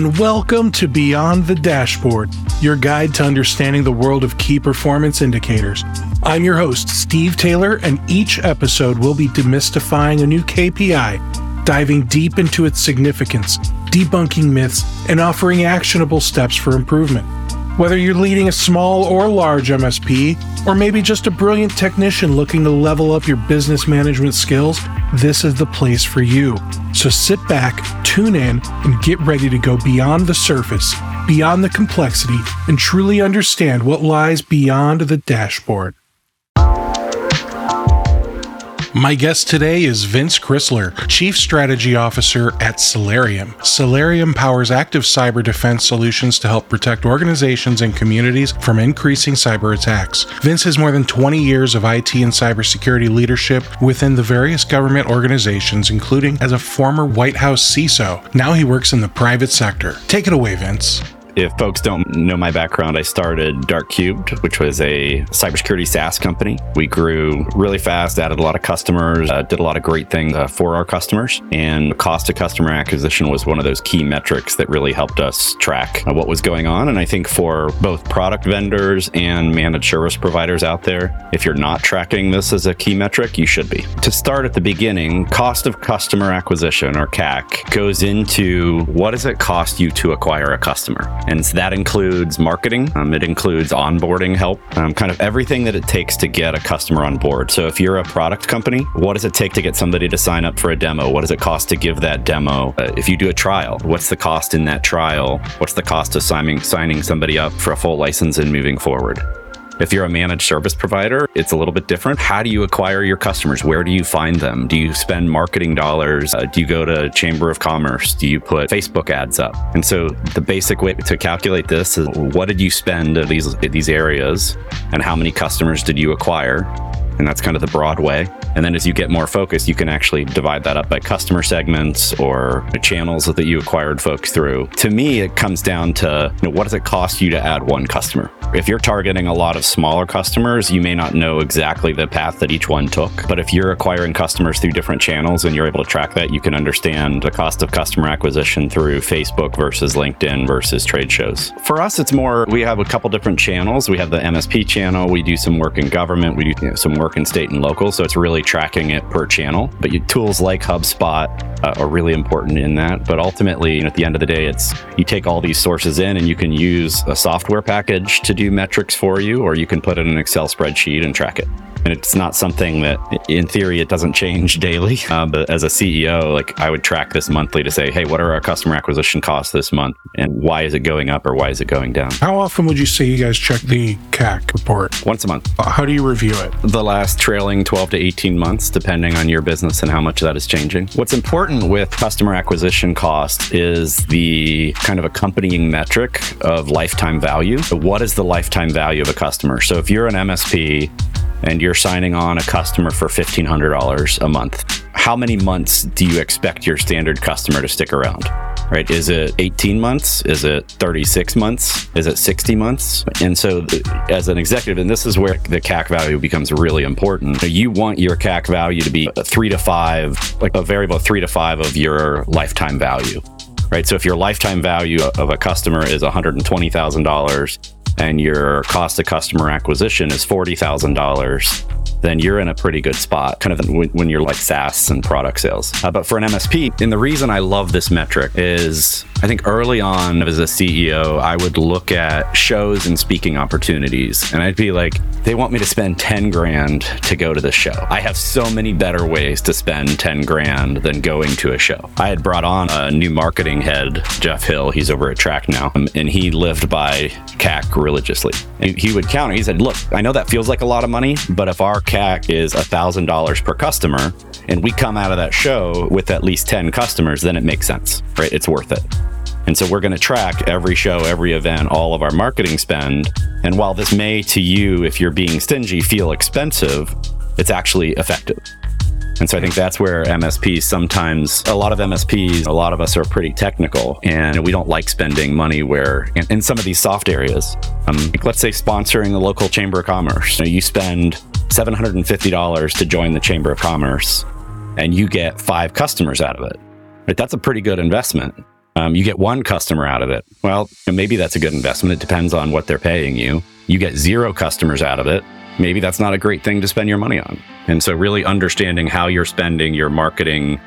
And welcome to Beyond the Dashboard, your guide to understanding the world of key performance indicators. I'm your host, Steve Taylor, and each episode will be demystifying a new KPI, diving deep into its significance, debunking myths, and offering actionable steps for improvement. Whether you're leading a small or large MSP, or maybe just a brilliant technician looking to level up your business management skills, this is the place for you. So sit back, tune in, and get ready to go beyond the surface, beyond the complexity, and truly understand what lies beyond the dashboard. My guest today is Vince Crisler, Chief Strategy Officer at Solarium. Solarium powers active cyber defense solutions to help protect organizations and communities from increasing cyber attacks. Vince has more than 20 years of IT and cybersecurity leadership within the various government organizations, including as a former White House CISO. Now he works in the private sector. Take it away, Vince. If folks don't know my background, I started Dark Cubed, which was a cybersecurity SaaS company. We grew really fast, added a lot of customers, uh, did a lot of great things uh, for our customers. And cost of customer acquisition was one of those key metrics that really helped us track uh, what was going on. And I think for both product vendors and managed service providers out there, if you're not tracking this as a key metric, you should be. To start at the beginning, cost of customer acquisition or CAC goes into what does it cost you to acquire a customer? And so that includes marketing, um, it includes onboarding help, um, kind of everything that it takes to get a customer on board. So if you're a product company, what does it take to get somebody to sign up for a demo? What does it cost to give that demo? Uh, if you do a trial, what's the cost in that trial? What's the cost of signing, signing somebody up for a full license and moving forward? If you're a managed service provider, it's a little bit different. How do you acquire your customers? Where do you find them? Do you spend marketing dollars? Uh, do you go to Chamber of Commerce? Do you put Facebook ads up? And so the basic way to calculate this is what did you spend at these these areas and how many customers did you acquire? And that's kind of the broad way. And then as you get more focused, you can actually divide that up by customer segments or channels that you acquired folks through. To me, it comes down to you know, what does it cost you to add one customer? If you're targeting a lot of smaller customers, you may not know exactly the path that each one took. But if you're acquiring customers through different channels and you're able to track that, you can understand the cost of customer acquisition through Facebook versus LinkedIn versus trade shows. For us, it's more, we have a couple different channels. We have the MSP channel, we do some work in government, we do you know, some work in state and local. So it's really tracking it per channel. But you, tools like HubSpot uh, are really important in that. But ultimately, you know, at the end of the day, it's you take all these sources in and you can use a software package to do metrics for you, or you can put it in an Excel spreadsheet and track it. And it's not something that, in theory, it doesn't change daily. Uh, but as a CEO, like I would track this monthly to say, hey, what are our customer acquisition costs this month, and why is it going up or why is it going down? How often would you say you guys check the CAC report? Once a month. Uh, How do you review it? The last trailing 12 to 18 months, depending on your business and how much that is changing. What's important with customer acquisition cost is the kind of accompanying metric of lifetime value. So what is the lifetime value of a customer? So if you're an MSP and you're signing on a customer for $1,500 a month, how many months do you expect your standard customer to stick around? Right? Is it 18 months? Is it 36 months? Is it 60 months? And so, uh, as an executive, and this is where the CAC value becomes really important. You want your CAC value to be a three to five, like a variable three to five of your lifetime value. Right. So if your lifetime value of a customer is $120,000 and your cost of customer acquisition is $40,000, then you're in a pretty good spot, kind of when, you're like SaaS and product sales. Uh, but for an MSP, and the reason I love this metric is I think early on as a CEO, I would look at shows and speaking opportunities, and I'd be like, they want me to spend 10 grand to go to the show. I have so many better ways to spend 10 grand than going to a show. I had brought on a new marketing head, Jeff Hill. He's over at Track now, um, and he lived by CAC religiously. And he would counter. He said, "Look, I know that feels like a lot of money, but if our CAC is thousand dollars per customer, and we come out of that show with at least 10 customers, then it makes sense, right? It's worth it." And so we're going to track every show, every event, all of our marketing spend. And while this may to you, if you're being stingy, feel expensive, it's actually effective. And so I think that's where MSPs sometimes, a lot of MSPs, a lot of us are pretty technical and we don't like spending money where, in, some of these soft areas, um, like let's say sponsoring the local Chamber of Commerce, you, you spend $750 to join the Chamber of Commerce and you get five customers out of it. Right? That's a pretty good investment. Um, you get one customer out of it. Well, maybe that's a good investment. It depends on what they're paying you. You get zero customers out of it. Maybe that's not a great thing to spend your money on. And so, really understanding how you're spending your marketing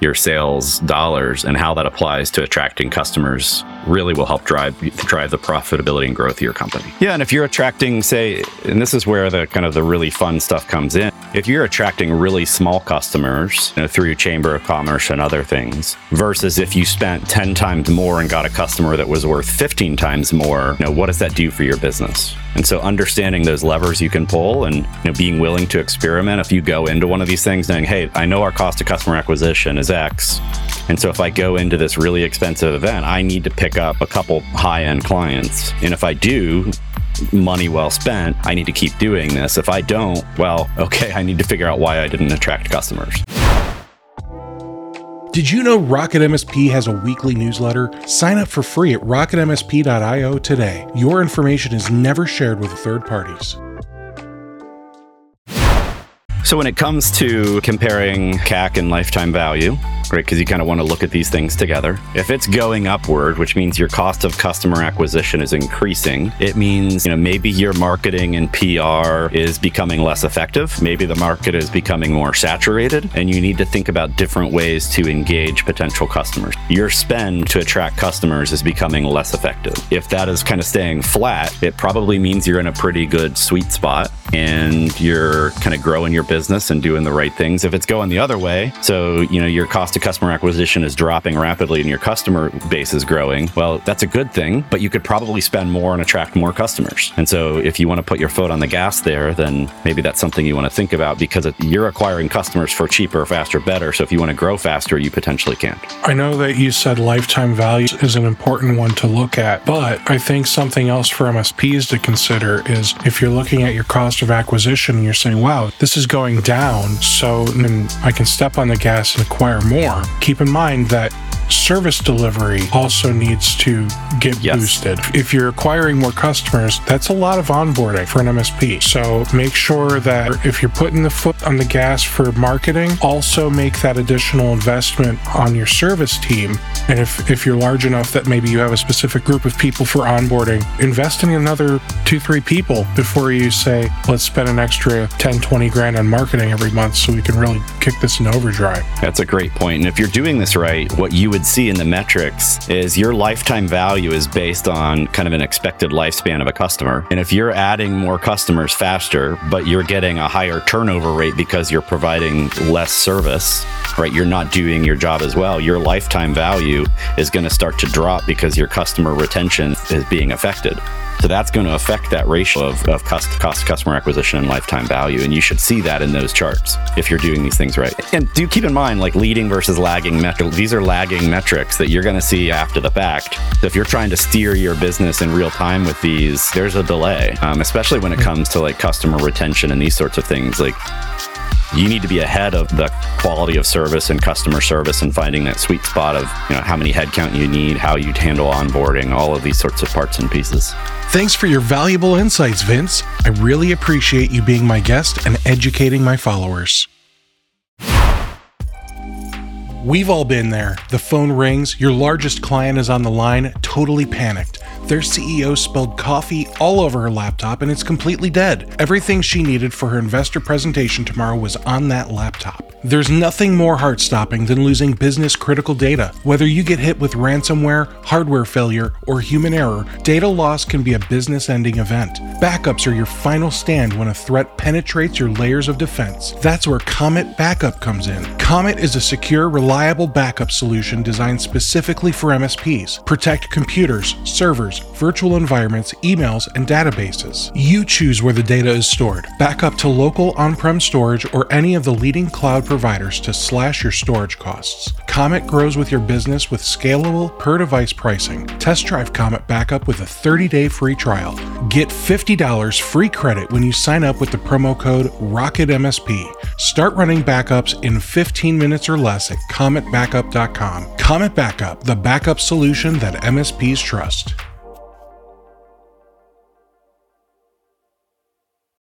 your sales dollars and how that applies to attracting customers really will help drive drive the profitability and growth of your company. Yeah, and if you're attracting say and this is where the kind of the really fun stuff comes in. If you're attracting really small customers you know, through your chamber of commerce and other things versus if you spent 10 times more and got a customer that was worth 15 times more, you know, what does that do for your business? And so understanding those levers you can pull and you know, being willing to experiment if you go into one of these things saying, hey, I know our cost of customer acquisition is X. And so if I go into this really expensive event, I need to pick up a couple high end clients. And if I do, money well spent, I need to keep doing this. If I don't, well, okay, I need to figure out why I didn't attract customers. Did you know Rocket MSP has a weekly newsletter? Sign up for free at rocketmsp.io today. Your information is never shared with third parties. So when it comes to comparing CAC and lifetime value, right? Because you kind of want to look at these things together. If it's going upward, which means your cost of customer acquisition is increasing, it means, you know, maybe your marketing and PR is becoming less effective. Maybe the market is becoming more saturated and you need to think about different ways to engage potential customers. Your spend to attract customers is becoming less effective. If that is kind of staying flat, it probably means you're in a pretty good sweet spot and you're kind of growing your business and doing the right things. If it's going the other way, so, you know, your cost to customer acquisition is dropping rapidly and your customer base is growing, well, that's a good thing, but you could probably spend more and attract more customers. And so if you want to put your foot on the gas there, then maybe that's something you want to think about because you're acquiring customers for cheaper, faster, better. So if you want to grow faster, you potentially can't. I know that you said lifetime value is an important one to look at, but I think something else for MSPs to consider is if you're looking at your cost of acquisition and you're saying, wow, this is going down, so I can step on the gas and acquire more more. Keep in mind that service delivery also needs to get yes. boosted. If you're acquiring more customers, that's a lot of onboarding for an MSP. So make sure that if you're putting the foot on the gas for marketing, also make that additional investment on your service team. And if, if you're large enough that maybe you have a specific group of people for onboarding, invest in another two, three people before you say, let's spend an extra 10, 20 grand on marketing every month so we can really kick this in overdrive. That's a great point. And if you're doing this right, what you would see in the metrics is your lifetime value is based on kind of an expected lifespan of a customer. And if you're adding more customers faster, but you're getting a higher turnover rate because you're providing less service, right? You're not doing your job as well. Your lifetime value is going to start to drop because your customer retention is being affected. So that's going to affect that ratio of, of cost, cost customer acquisition and lifetime value. And you should see that in those charts if you're doing these things right. And do keep in mind, like leading versus lagging metrics, these are lagging metrics that you're going to see after the fact. So if you're trying to steer your business in real time with these, there's a delay, um, especially when it comes to like customer retention and these sorts of things. Like you need to be ahead of the quality of service and customer service and finding that sweet spot of you know how many headcount you need how you'd handle onboarding all of these sorts of parts and pieces thanks for your valuable insights vince i really appreciate you being my guest and educating my followers We've all been there. The phone rings, your largest client is on the line, totally panicked. Their CEO spilled coffee all over her laptop and it's completely dead. Everything she needed for her investor presentation tomorrow was on that laptop. There's nothing more heart stopping than losing business critical data. Whether you get hit with ransomware, hardware failure, or human error, data loss can be a business ending event. Backups are your final stand when a threat penetrates your layers of defense. That's where Comet Backup comes in. Comet is a secure, reliable backup solution designed specifically for MSPs. Protect computers, servers, virtual environments, emails, and databases. You choose where the data is stored. Backup to local on prem storage or any of the leading cloud providers to slash your storage costs. Comet grows with your business with scalable per device pricing. Test drive Comet Backup with a 30 day free trial. Get $50 free credit when you sign up with the promo code ROCKETMSP. Start running backups in 15 minutes or less at cometbackup.com. Comet Backup, the backup solution that MSPs trust.